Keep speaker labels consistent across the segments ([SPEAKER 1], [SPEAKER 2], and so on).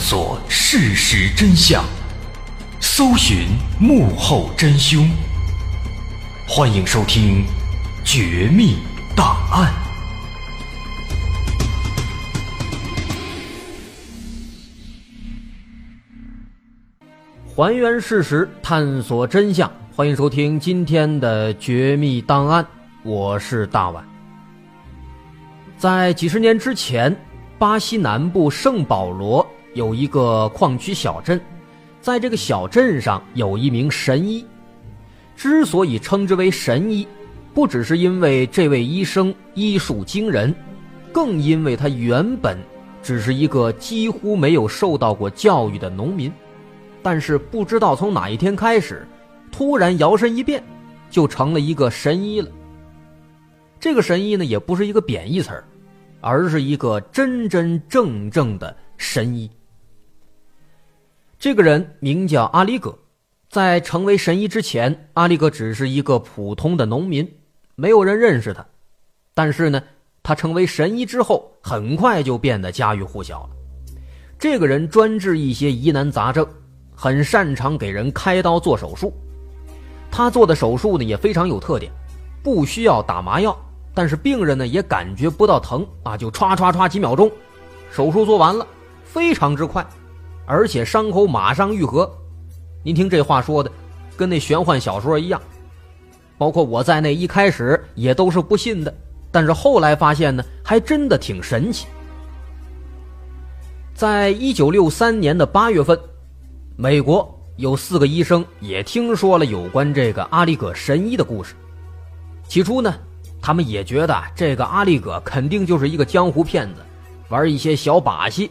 [SPEAKER 1] 索事实真相，搜寻幕后真凶。欢迎收听《绝密档案》，
[SPEAKER 2] 还原事实，探索真相。欢迎收听今天的《绝密档案》，我是大碗。在几十年之前，巴西南部圣保罗。有一个矿区小镇，在这个小镇上有一名神医。之所以称之为神医，不只是因为这位医生医术惊人，更因为他原本只是一个几乎没有受到过教育的农民。但是不知道从哪一天开始，突然摇身一变，就成了一个神医了。这个神医呢，也不是一个贬义词儿，而是一个真真正正的神医。这个人名叫阿里戈，在成为神医之前，阿里戈只是一个普通的农民，没有人认识他。但是呢，他成为神医之后，很快就变得家喻户晓了。这个人专治一些疑难杂症，很擅长给人开刀做手术。他做的手术呢也非常有特点，不需要打麻药，但是病人呢也感觉不到疼啊，就歘歘歘几秒钟，手术做完了，非常之快。而且伤口马上愈合，您听这话说的，跟那玄幻小说一样。包括我在内，一开始也都是不信的，但是后来发现呢，还真的挺神奇。在一九六三年的八月份，美国有四个医生也听说了有关这个阿里戈神医的故事。起初呢，他们也觉得这个阿里戈肯定就是一个江湖骗子，玩一些小把戏，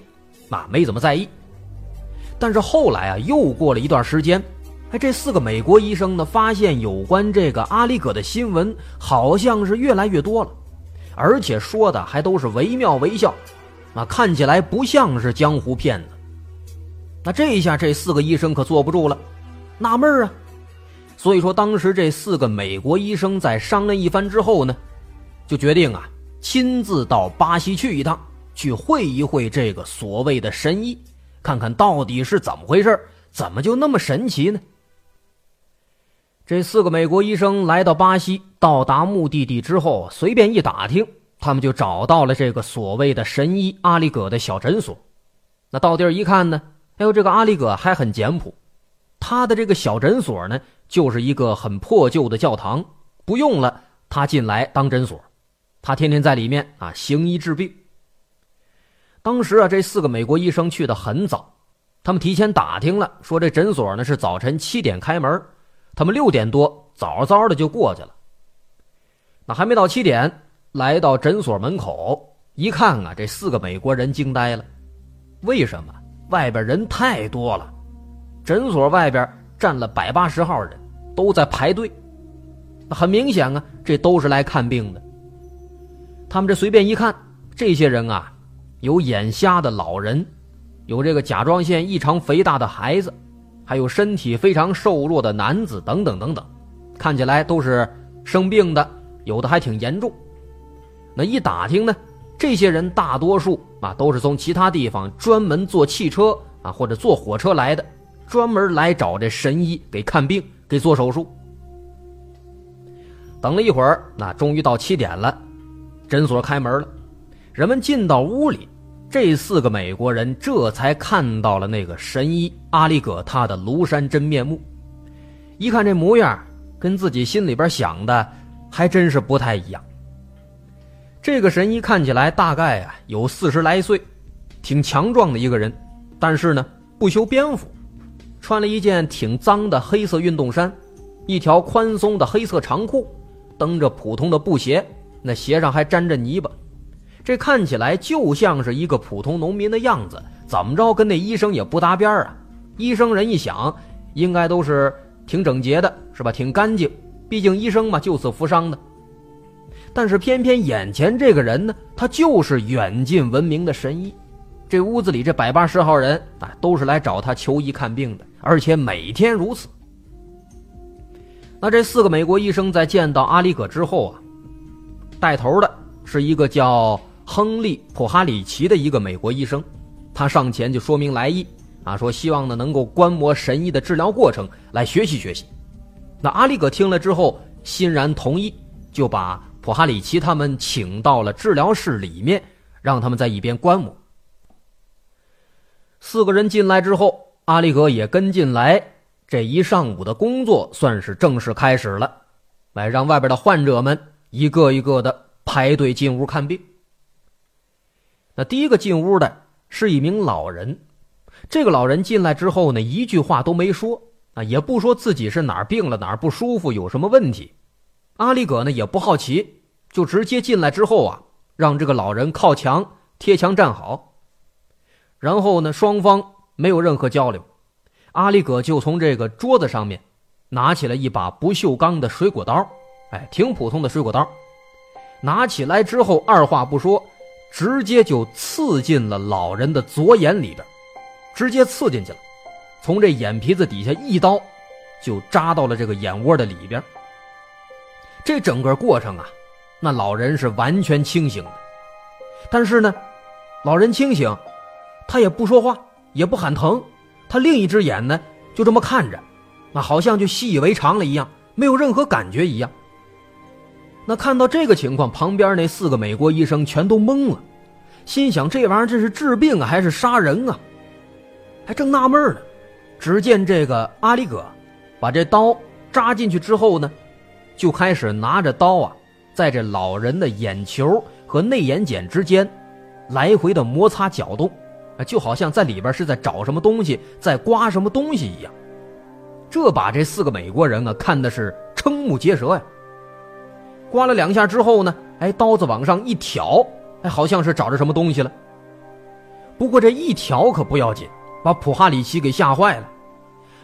[SPEAKER 2] 啊，没怎么在意。但是后来啊，又过了一段时间，哎，这四个美国医生呢，发现有关这个阿里戈的新闻好像是越来越多了，而且说的还都是惟妙惟肖，啊，看起来不像是江湖骗子。那这一下，这四个医生可坐不住了，纳闷啊。所以说，当时这四个美国医生在商量一番之后呢，就决定啊，亲自到巴西去一趟，去会一会这个所谓的神医。看看到底是怎么回事？怎么就那么神奇呢？这四个美国医生来到巴西，到达目的地之后，随便一打听，他们就找到了这个所谓的神医阿里戈的小诊所。那到地儿一看呢，哎呦，这个阿里戈还很简朴，他的这个小诊所呢，就是一个很破旧的教堂，不用了，他进来当诊所，他天天在里面啊行医治病。当时啊，这四个美国医生去的很早，他们提前打听了，说这诊所呢是早晨七点开门，他们六点多早早的就过去了。那还没到七点，来到诊所门口一看啊，这四个美国人惊呆了，为什么？外边人太多了，诊所外边站了百八十号人，都在排队。很明显啊，这都是来看病的。他们这随便一看，这些人啊。有眼瞎的老人，有这个甲状腺异常肥大的孩子，还有身体非常瘦弱的男子等等等等，看起来都是生病的，有的还挺严重。那一打听呢，这些人大多数啊都是从其他地方专门坐汽车啊或者坐火车来的，专门来找这神医给看病、给做手术。等了一会儿，那终于到七点了，诊所开门了。人们进到屋里，这四个美国人这才看到了那个神医阿里戈他的庐山真面目。一看这模样，跟自己心里边想的还真是不太一样。这个神医看起来大概啊有四十来岁，挺强壮的一个人，但是呢不修边幅，穿了一件挺脏的黑色运动衫，一条宽松的黑色长裤，蹬着普通的布鞋，那鞋上还沾着泥巴。这看起来就像是一个普通农民的样子，怎么着跟那医生也不搭边啊？医生人一想，应该都是挺整洁的，是吧？挺干净，毕竟医生嘛，救死扶伤的。但是偏偏眼前这个人呢，他就是远近闻名的神医。这屋子里这百八十号人啊，都是来找他求医看病的，而且每天如此。那这四个美国医生在见到阿里戈之后啊，带头的是一个叫。亨利·普哈里奇的一个美国医生，他上前就说明来意，啊，说希望呢能够观摩神医的治疗过程来学习学习。那阿里戈听了之后欣然同意，就把普哈里奇他们请到了治疗室里面，让他们在一边观摩。四个人进来之后，阿里戈也跟进来，这一上午的工作算是正式开始了，来让外边的患者们一个一个的排队进屋看病。那第一个进屋的是一名老人，这个老人进来之后呢，一句话都没说啊，也不说自己是哪儿病了，哪儿不舒服，有什么问题。阿里戈呢也不好奇，就直接进来之后啊，让这个老人靠墙贴墙站好，然后呢，双方没有任何交流，阿里戈就从这个桌子上面拿起了一把不锈钢的水果刀，哎，挺普通的水果刀，拿起来之后二话不说。直接就刺进了老人的左眼里边，直接刺进去了，从这眼皮子底下一刀，就扎到了这个眼窝的里边。这整个过程啊，那老人是完全清醒的，但是呢，老人清醒，他也不说话，也不喊疼，他另一只眼呢就这么看着，那好像就习以为常了一样，没有任何感觉一样。那看到这个情况，旁边那四个美国医生全都懵了，心想这玩意儿这是治病啊，还是杀人啊？还正纳闷呢，只见这个阿里戈把这刀扎进去之后呢，就开始拿着刀啊，在这老人的眼球和内眼睑之间来回的摩擦搅动，就好像在里边是在找什么东西，在刮什么东西一样。这把这四个美国人啊看的是瞠目结舌呀。刮了两下之后呢，哎，刀子往上一挑，哎，好像是找着什么东西了。不过这一挑可不要紧，把普哈里奇给吓坏了，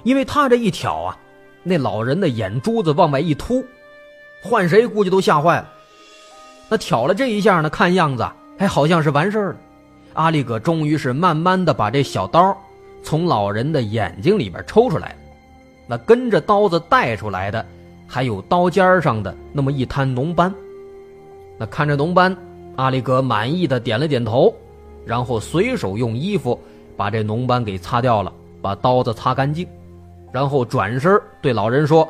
[SPEAKER 2] 因为他这一挑啊，那老人的眼珠子往外一凸，换谁估计都吓坏了。那挑了这一下呢，看样子哎，好像是完事儿了。阿里戈终于是慢慢的把这小刀从老人的眼睛里边抽出来了，那跟着刀子带出来的。还有刀尖上的那么一滩脓斑，那看着脓斑，阿里戈满意的点了点头，然后随手用衣服把这脓斑给擦掉了，把刀子擦干净，然后转身对老人说：“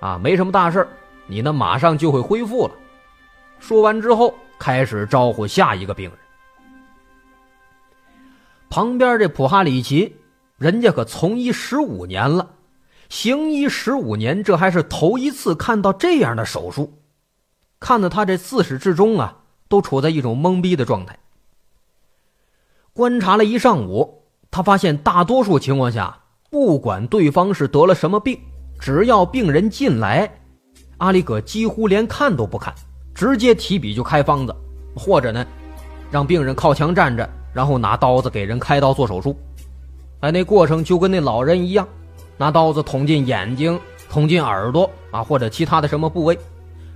[SPEAKER 2] 啊，没什么大事你呢马上就会恢复了。”说完之后，开始招呼下一个病人。旁边这普哈里奇，人家可从医十五年了。行医十五年，这还是头一次看到这样的手术，看得他这自始至终啊，都处在一种懵逼的状态。观察了一上午，他发现大多数情况下，不管对方是得了什么病，只要病人进来，阿里戈几乎连看都不看，直接提笔就开方子，或者呢，让病人靠墙站着，然后拿刀子给人开刀做手术。哎，那过程就跟那老人一样。拿刀子捅进眼睛，捅进耳朵啊，或者其他的什么部位，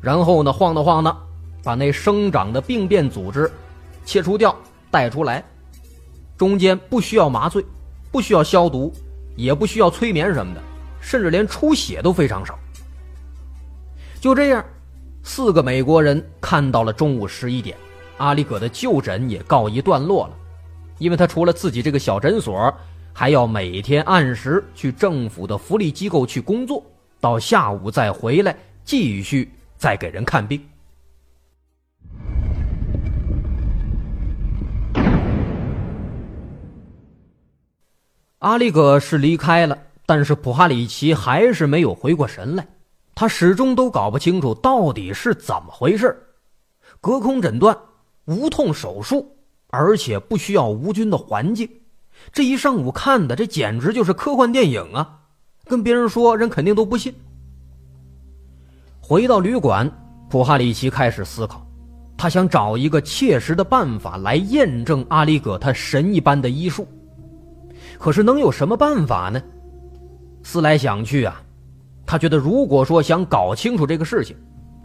[SPEAKER 2] 然后呢，晃荡晃荡，把那生长的病变组织切除掉，带出来。中间不需要麻醉，不需要消毒，也不需要催眠什么的，甚至连出血都非常少。就这样，四个美国人看到了中午十一点，阿里戈的就诊也告一段落了，因为他除了自己这个小诊所。还要每天按时去政府的福利机构去工作，到下午再回来继续再给人看病。阿里戈是离开了，但是普哈里奇还是没有回过神来，他始终都搞不清楚到底是怎么回事隔空诊断，无痛手术，而且不需要无菌的环境。这一上午看的，这简直就是科幻电影啊！跟别人说，人肯定都不信。回到旅馆，普哈里奇开始思考，他想找一个切实的办法来验证阿里戈他神一般的医术。可是能有什么办法呢？思来想去啊，他觉得如果说想搞清楚这个事情，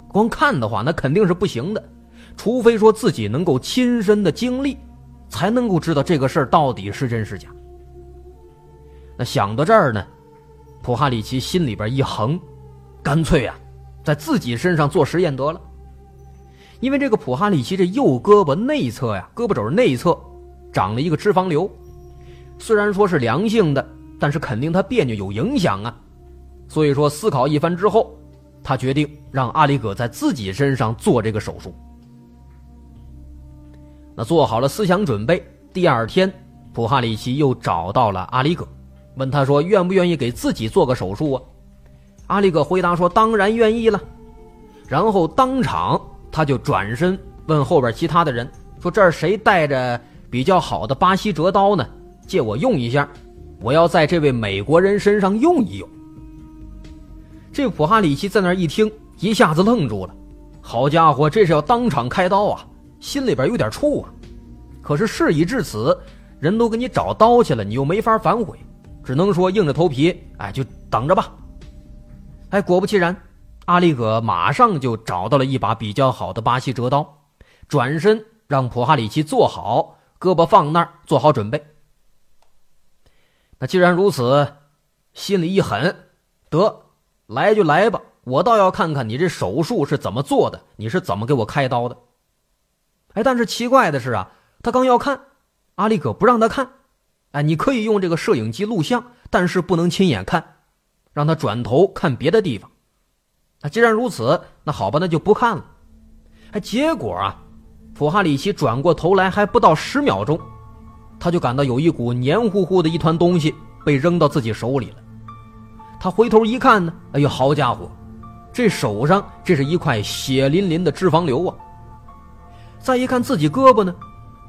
[SPEAKER 2] 光看的话那肯定是不行的，除非说自己能够亲身的经历。才能够知道这个事儿到底是真是假。那想到这儿呢，普哈里奇心里边一横，干脆啊，在自己身上做实验得了。因为这个普哈里奇这右胳膊内侧呀，胳膊肘内侧长了一个脂肪瘤，虽然说是良性的，但是肯定他别扭有影响啊。所以说思考一番之后，他决定让阿里戈在自己身上做这个手术。那做好了思想准备，第二天，普哈里奇又找到了阿里戈，问他说愿不愿意给自己做个手术啊？阿里戈回答说当然愿意了。然后当场他就转身问后边其他的人说：“这儿谁带着比较好的巴西折刀呢？借我用一下，我要在这位美国人身上用一用。”这普哈里奇在那一听，一下子愣住了。好家伙，这是要当场开刀啊！心里边有点怵啊。可是事已至此，人都给你找刀去了，你又没法反悔，只能说硬着头皮，哎，就等着吧。哎，果不其然。阿里戈马上就找到了一把比较好的巴西折刀，转身让普哈里奇坐好，胳膊放那儿，做好准备。那既然如此，心里一狠，得来就来吧，我倒要看看你这手术是怎么做的，你是怎么给我开刀的。哎，但是奇怪的是啊，他刚要看，阿里戈不让他看。哎，你可以用这个摄影机录像，但是不能亲眼看，让他转头看别的地方。那既然如此，那好吧，那就不看了。哎，结果啊，普哈里奇转过头来，还不到十秒钟，他就感到有一股黏糊糊的一团东西被扔到自己手里了。他回头一看呢，哎呦，好家伙，这手上这是一块血淋淋的脂肪瘤啊！再一看自己胳膊呢，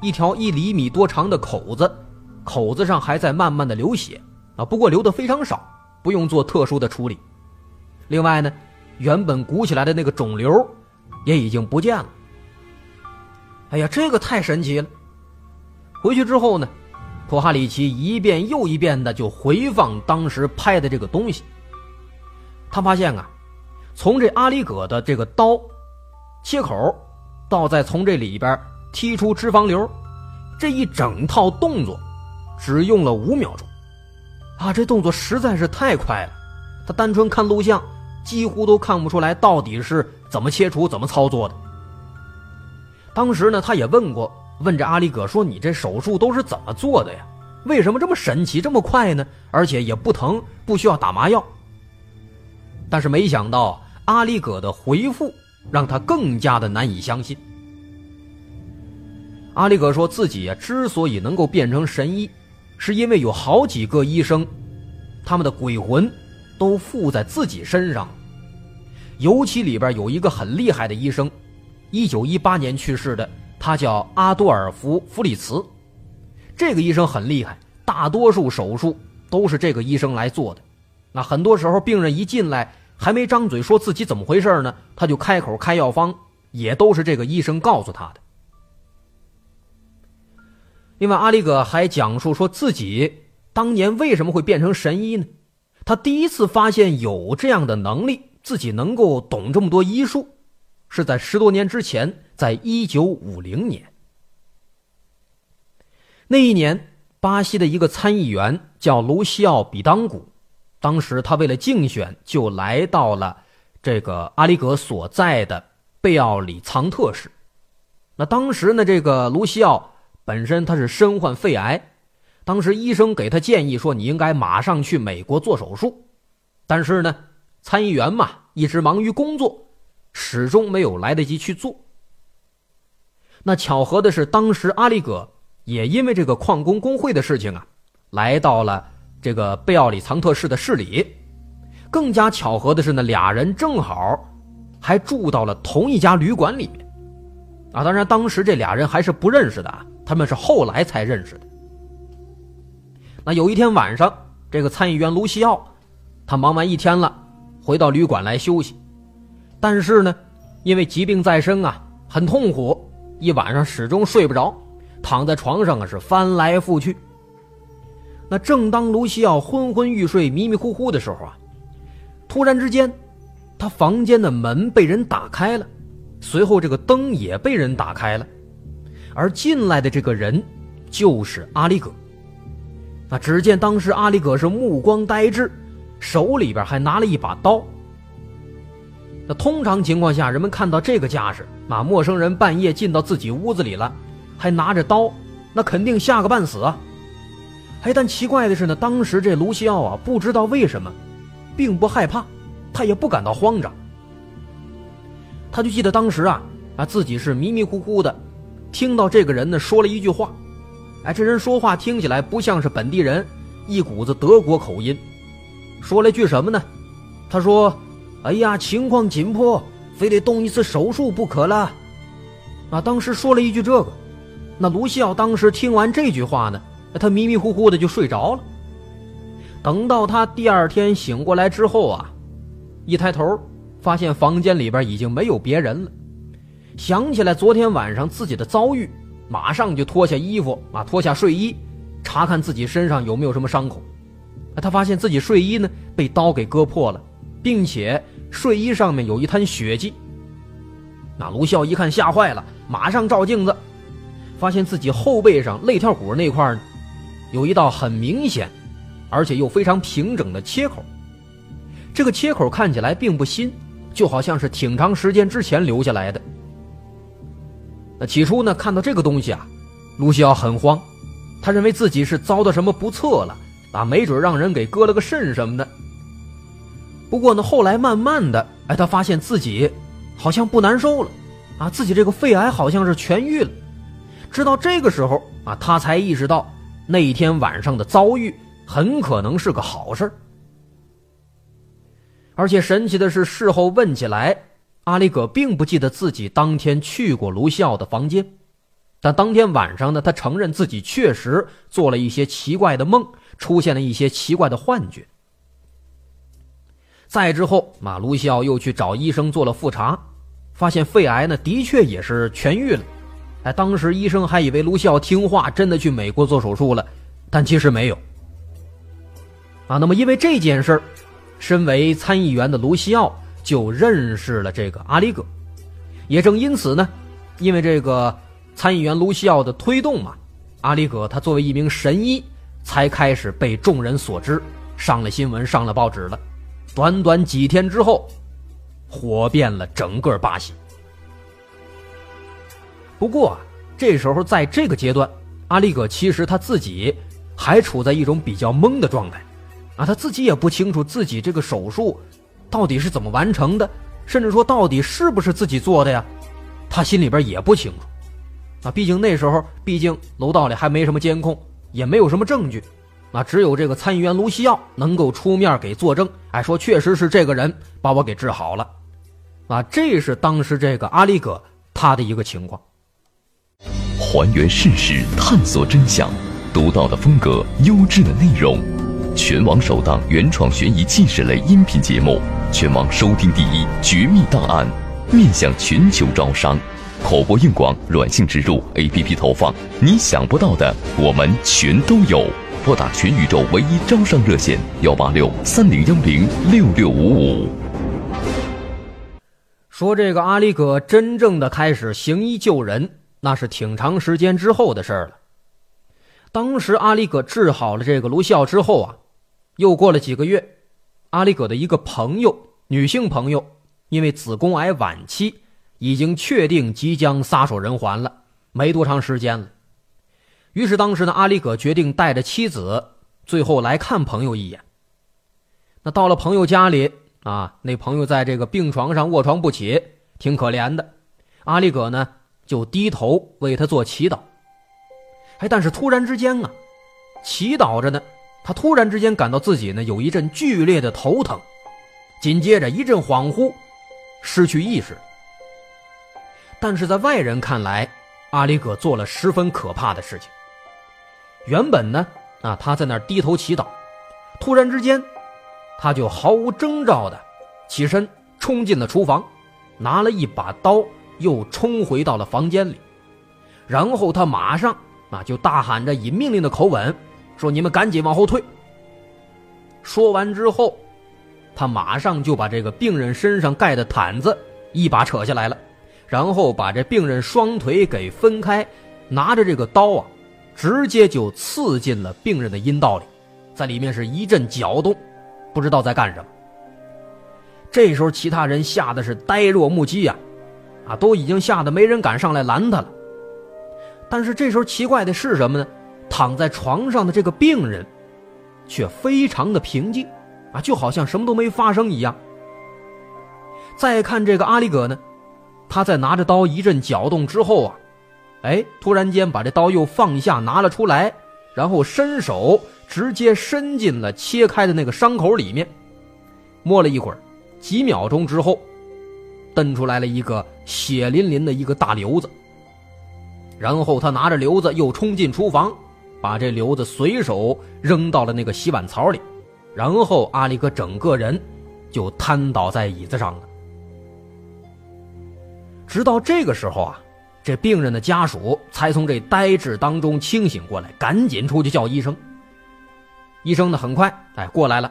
[SPEAKER 2] 一条一厘米多长的口子，口子上还在慢慢的流血啊，不过流的非常少，不用做特殊的处理。另外呢。原本鼓起来的那个肿瘤，也已经不见了。哎呀，这个太神奇了！回去之后呢，普哈里奇一遍又一遍的就回放当时拍的这个东西。他发现啊，从这阿里戈的这个刀切口，到再从这里边剔出脂肪瘤，这一整套动作只用了五秒钟。啊，这动作实在是太快了！他单纯看录像。几乎都看不出来到底是怎么切除、怎么操作的。当时呢，他也问过，问这阿里戈说：“你这手术都是怎么做的呀？为什么这么神奇、这么快呢？而且也不疼，不需要打麻药。”但是没想到阿里戈的回复让他更加的难以相信。阿里戈说自己啊，之所以能够变成神医，是因为有好几个医生，他们的鬼魂。都附在自己身上，尤其里边有一个很厉害的医生，一九一八年去世的，他叫阿多尔夫·弗里茨。这个医生很厉害，大多数手术都是这个医生来做的。那很多时候，病人一进来还没张嘴说自己怎么回事呢，他就开口开药方，也都是这个医生告诉他的。另外，阿里戈还讲述说自己当年为什么会变成神医呢？他第一次发现有这样的能力，自己能够懂这么多医术，是在十多年之前，在一九五零年。那一年，巴西的一个参议员叫卢西奥·比当古，当时他为了竞选，就来到了这个阿里戈所在的贝奥里藏特市。那当时呢，这个卢西奥本身他是身患肺癌。当时医生给他建议说：“你应该马上去美国做手术。”但是呢，参议员嘛，一直忙于工作，始终没有来得及去做。那巧合的是，当时阿里戈也因为这个矿工工会的事情啊，来到了这个贝奥里藏特市的市里。更加巧合的是呢，俩人正好还住到了同一家旅馆里面。啊，当然当时这俩人还是不认识的，他们是后来才认识的。那有一天晚上，这个参议员卢西奥，他忙完一天了，回到旅馆来休息。但是呢，因为疾病在身啊，很痛苦，一晚上始终睡不着，躺在床上啊是翻来覆去。那正当卢西奥昏昏欲睡、迷迷糊糊的时候啊，突然之间，他房间的门被人打开了，随后这个灯也被人打开了，而进来的这个人就是阿里戈。那只见当时阿里戈是目光呆滞，手里边还拿了一把刀。那通常情况下，人们看到这个架势，那陌生人半夜进到自己屋子里了，还拿着刀，那肯定吓个半死啊！哎，但奇怪的是呢，当时这卢西奥啊，不知道为什么，并不害怕，他也不感到慌张。他就记得当时啊啊，自己是迷迷糊糊的，听到这个人呢说了一句话，哎，这人说话听起来不像是本地人，一股子德国口音，说了句什么呢？他说：“哎呀，情况紧迫，非得动一次手术不可了。”啊，当时说了一句这个，那卢西奥当时听完这句话呢，他迷迷糊糊的就睡着了。等到他第二天醒过来之后啊，一抬头。发现房间里边已经没有别人了，想起来昨天晚上自己的遭遇，马上就脱下衣服啊，脱下睡衣，查看自己身上有没有什么伤口。他发现自己睡衣呢被刀给割破了，并且睡衣上面有一滩血迹。那卢笑一看吓坏了，马上照镜子，发现自己后背上肋条骨那块有一道很明显，而且又非常平整的切口。这个切口看起来并不新。就好像是挺长时间之前留下来的。那起初呢，看到这个东西啊，卢西奥很慌，他认为自己是遭到什么不测了啊，没准让人给割了个肾什么的。不过呢，后来慢慢的，哎，他发现自己好像不难受了，啊，自己这个肺癌好像是痊愈了。直到这个时候啊，他才意识到那一天晚上的遭遇很可能是个好事而且神奇的是，事后问起来，阿里戈并不记得自己当天去过卢西奥的房间，但当天晚上呢，他承认自己确实做了一些奇怪的梦，出现了一些奇怪的幻觉。再之后，马卢西奥又去找医生做了复查，发现肺癌呢的确也是痊愈了。哎，当时医生还以为卢西奥听话，真的去美国做手术了，但其实没有。啊，那么因为这件事儿。身为参议员的卢西奥就认识了这个阿里戈，也正因此呢，因为这个参议员卢西奥的推动嘛，阿里戈他作为一名神医，才开始被众人所知，上了新闻，上了报纸了。短短几天之后，火遍了整个巴西。不过这时候在这个阶段，阿里戈其实他自己还处在一种比较懵的状态。啊，他自己也不清楚自己这个手术到底是怎么完成的，甚至说到底是不是自己做的呀？他心里边也不清楚。啊，毕竟那时候，毕竟楼道里还没什么监控，也没有什么证据。啊，只有这个参议员卢西奥能够出面给作证，哎，说确实是这个人把我给治好了。啊，这是当时这个阿里戈他的一个情况。
[SPEAKER 3] 还原事实，探索真相，独到的风格，优质的内容。全网首档原创悬疑纪实类音频节目，全网收听第一《绝密档案》，面向全球招商，口播硬广、软性植入、APP 投放，你想不到的我们全都有。拨打全宇宙唯一招商热线：幺八六三零幺零六六五五。
[SPEAKER 2] 说这个阿里戈真正的开始行医救人，那是挺长时间之后的事儿了。当时阿里戈治好了这个卢笑之后啊。又过了几个月，阿里戈的一个朋友，女性朋友，因为子宫癌晚期，已经确定即将撒手人寰了，没多长时间了。于是当时呢，阿里戈决定带着妻子，最后来看朋友一眼。那到了朋友家里啊，那朋友在这个病床上卧床不起，挺可怜的。阿里戈呢，就低头为他做祈祷。哎，但是突然之间啊，祈祷着呢。他突然之间感到自己呢有一阵剧烈的头疼，紧接着一阵恍惚，失去意识。但是在外人看来，阿里戈做了十分可怕的事情。原本呢，啊他在那儿低头祈祷，突然之间，他就毫无征兆的起身冲进了厨房，拿了一把刀，又冲回到了房间里，然后他马上啊就大喊着以命令的口吻。说：“你们赶紧往后退。”说完之后，他马上就把这个病人身上盖的毯子一把扯下来了，然后把这病人双腿给分开，拿着这个刀啊，直接就刺进了病人的阴道里，在里面是一阵搅动，不知道在干什么。这时候，其他人吓得是呆若木鸡呀，啊都已经吓得没人敢上来拦他了。但是这时候奇怪的是什么呢？躺在床上的这个病人，却非常的平静，啊，就好像什么都没发生一样。再看这个阿里戈呢，他在拿着刀一阵搅动之后啊，哎，突然间把这刀又放下拿了出来，然后伸手直接伸进了切开的那个伤口里面，摸了一会儿，几秒钟之后，蹬出来了一个血淋淋的一个大瘤子。然后他拿着瘤子又冲进厨房，把这瘤子随手扔到了那个洗碗槽里，然后阿里戈整个人就瘫倒在椅子上了。直到这个时候啊，这病人的家属才从这呆滞当中清醒过来，赶紧出去叫医生。医生呢，很快哎过来了，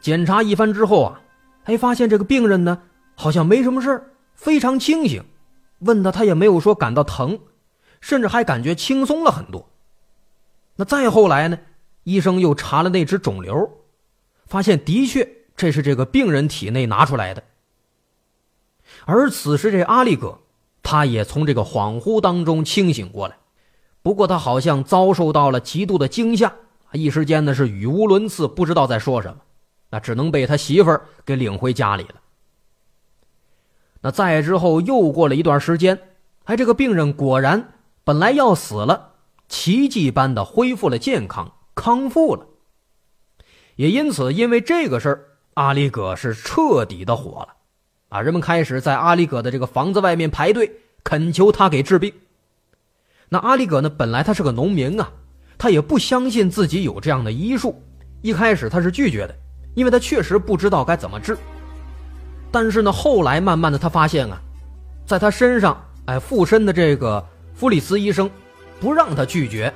[SPEAKER 2] 检查一番之后啊，哎发现这个病人呢好像没什么事非常清醒，问他他也没有说感到疼，甚至还感觉轻松了很多。那再后来呢，医生又查了那只肿瘤，发现的确这是这个病人体内拿出来的。而此时，这阿力哥，他也从这个恍惚当中清醒过来。不过，他好像遭受到了极度的惊吓，一时间呢是语无伦次，不知道在说什么。那只能被他媳妇儿给领回家里了。那再之后又过了一段时间，哎，这个病人果然本来要死了，奇迹般的恢复了健康，康复了。也因此，因为这个事儿，阿里戈是彻底的火了。啊！人们开始在阿里戈的这个房子外面排队，恳求他给治病。那阿里戈呢？本来他是个农民啊，他也不相信自己有这样的医术。一开始他是拒绝的，因为他确实不知道该怎么治。但是呢，后来慢慢的他发现啊，在他身上，哎，附身的这个弗里斯医生不让他拒绝。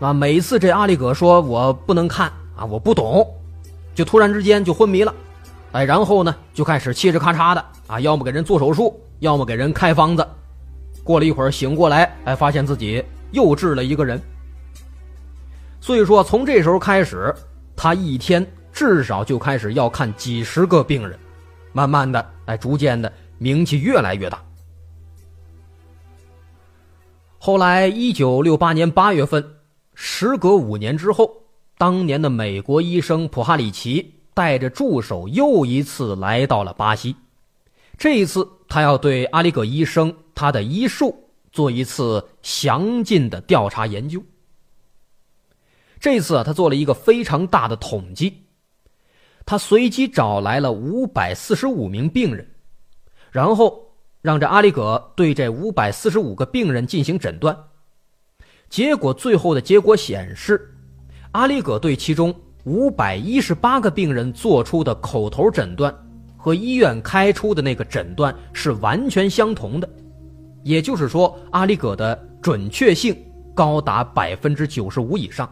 [SPEAKER 2] 啊，每次这阿里戈说我不能看啊，我不懂，就突然之间就昏迷了。哎，然后呢，就开始嘁哧咔嚓的啊，要么给人做手术，要么给人开方子。过了一会儿醒过来，哎，发现自己又治了一个人。所以说，从这时候开始，他一天至少就开始要看几十个病人，慢慢的，哎，逐渐的名气越来越大。后来，一九六八年八月份，时隔五年之后，当年的美国医生普哈里奇。带着助手又一次来到了巴西，这一次他要对阿里戈医生他的医术做一次详尽的调查研究。这次啊，他做了一个非常大的统计，他随机找来了五百四十五名病人，然后让这阿里戈对这五百四十五个病人进行诊断。结果最后的结果显示，阿里戈对其中。五百一十八个病人做出的口头诊断，和医院开出的那个诊断是完全相同的，也就是说，阿里戈的准确性高达百分之九十五以上。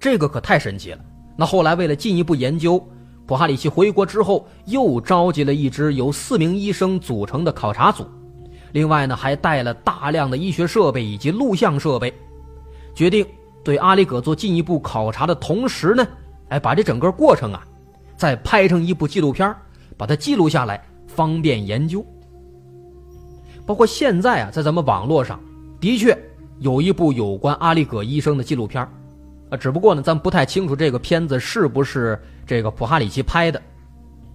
[SPEAKER 2] 这个可太神奇了。那后来为了进一步研究，普哈里奇回国之后，又召集了一支由四名医生组成的考察组，另外呢，还带了大量的医学设备以及录像设备，决定。对阿里戈做进一步考察的同时呢，哎，把这整个过程啊，再拍成一部纪录片，把它记录下来，方便研究。包括现在啊，在咱们网络上的确有一部有关阿里戈医生的纪录片，啊，只不过呢，咱不太清楚这个片子是不是这个普哈里奇拍的，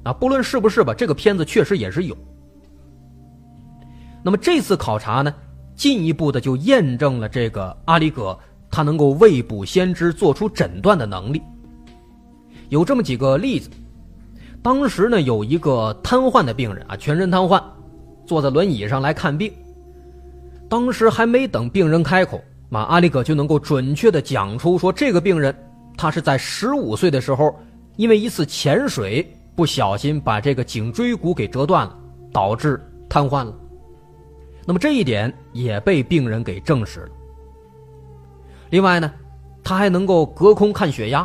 [SPEAKER 2] 啊，不论是不是吧，这个片子确实也是有。那么这次考察呢，进一步的就验证了这个阿里戈。他能够未卜先知，做出诊断的能力。有这么几个例子，当时呢有一个瘫痪的病人啊，全身瘫痪，坐在轮椅上来看病。当时还没等病人开口，马阿里戈就能够准确的讲出说，这个病人他是在十五岁的时候，因为一次潜水不小心把这个颈椎骨给折断了，导致瘫痪了。那么这一点也被病人给证实了。另外呢，他还能够隔空看血压，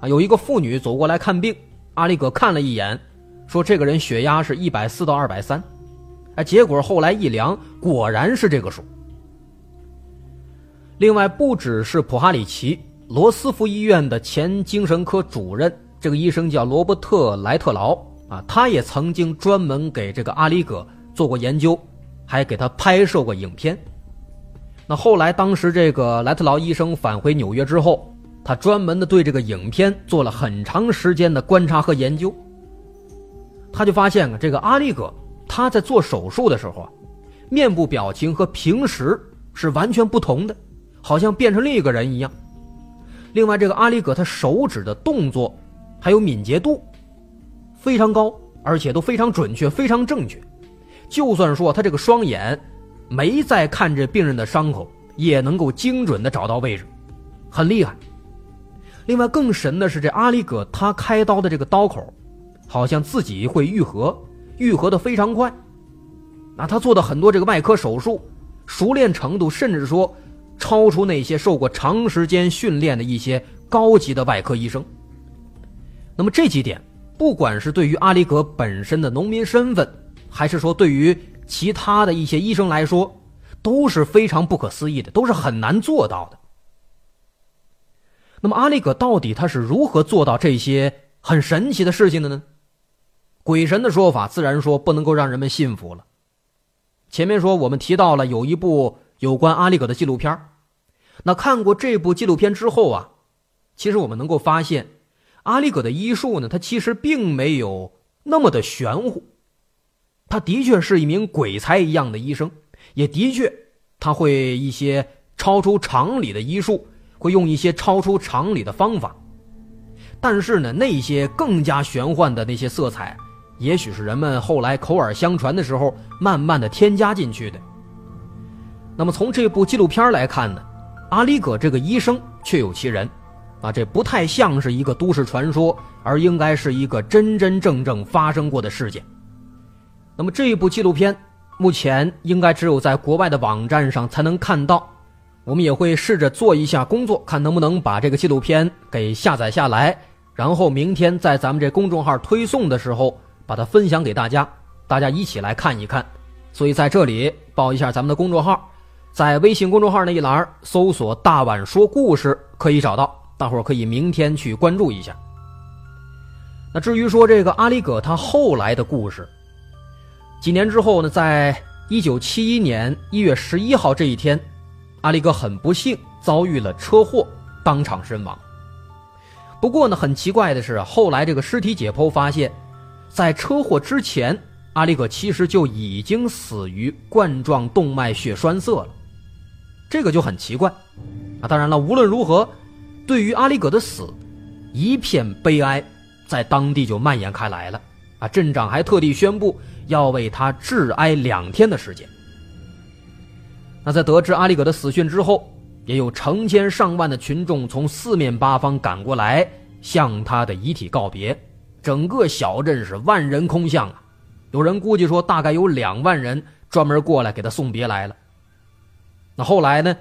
[SPEAKER 2] 啊，有一个妇女走过来看病，阿里戈看了一眼，说这个人血压是一百四到二百三，哎，结果后来一量，果然是这个数。另外，不只是普哈里奇，罗斯福医院的前精神科主任，这个医生叫罗伯特莱特劳，啊，他也曾经专门给这个阿里戈做过研究，还给他拍摄过影片。那后来，当时这个莱特劳医生返回纽约之后，他专门的对这个影片做了很长时间的观察和研究。他就发现啊，这个阿里戈他在做手术的时候啊，面部表情和平时是完全不同的，好像变成另一个人一样。另外，这个阿里戈他手指的动作还有敏捷度非常高，而且都非常准确、非常正确。就算说他这个双眼没在看着病人的伤口，也能够精准的找到位置，很厉害。另外，更神的是这阿里戈他开刀的这个刀口。好像自己会愈合，愈合的非常快。那他做的很多这个外科手术，熟练程度甚至说超出那些受过长时间训练的一些高级的外科医生。那么这几点，不管是对于阿里戈本身的农民身份，还是说对于其他的一些医生来说，都是非常不可思议的，都是很难做到的。那么阿里戈到底他是如何做到这些很神奇的事情的呢？鬼神的说法，自然说不能够让人们信服了。前面说我们提到了有一部有关阿里戈的纪录片那看过这部纪录片之后啊，其实我们能够发现，阿里戈的医术呢，他其实并没有那么的玄乎。他的确是一名鬼才一样的医生，也的确他会一些超出常理的医术，会用一些超出常理的方法。但是呢，那些更加玄幻的那些色彩。也许是人们后来口耳相传的时候，慢慢的添加进去的。那么从这部纪录片来看呢，阿里戈这个医生确有其人，啊，这不太像是一个都市传说，而应该是一个真真正正发生过的事件。那么这一部纪录片目前应该只有在国外的网站上才能看到，我们也会试着做一下工作，看能不能把这个纪录片给下载下来，然后明天在咱们这公众号推送的时候。把它分享给大家，大家一起来看一看。所以在这里报一下咱们的公众号，在微信公众号那一栏搜索“大碗说故事”可以找到，大伙儿可以明天去关注一下。那至于说这个阿里戈他后来的故事，几年之后呢，在一九七一年一月十一号这一天，阿里戈很不幸遭遇了车祸，当场身亡。不过呢，很奇怪的是，后来这个尸体解剖发现。在车祸之前，阿里戈其实就已经死于冠状动脉血栓塞了，这个就很奇怪啊。当然了，无论如何，对于阿里戈的死，一片悲哀在当地就蔓延开来了啊。镇长还特地宣布要为他致哀两天的时间。那在得知阿里戈的死讯之后，也有成千上万的群众从四面八方赶过来向他的遗体告别。整个小镇是万人空巷啊，有人估计说大概有两万人专门过来给他送别来了。那后来呢，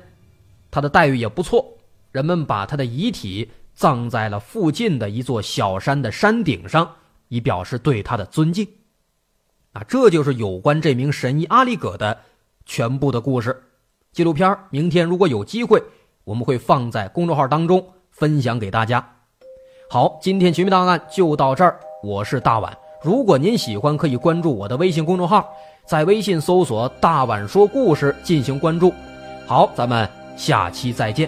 [SPEAKER 2] 他的待遇也不错，人们把他的遗体葬在了附近的一座小山的山顶上，以表示对他的尊敬。啊，这就是有关这名神医阿里戈的全部的故事。纪录片明天如果有机会，我们会放在公众号当中分享给大家。好，今天《绝密档案》就到这儿。我是大碗，如果您喜欢，可以关注我的微信公众号，在微信搜索“大碗说故事”进行关注。好，咱们下期再见。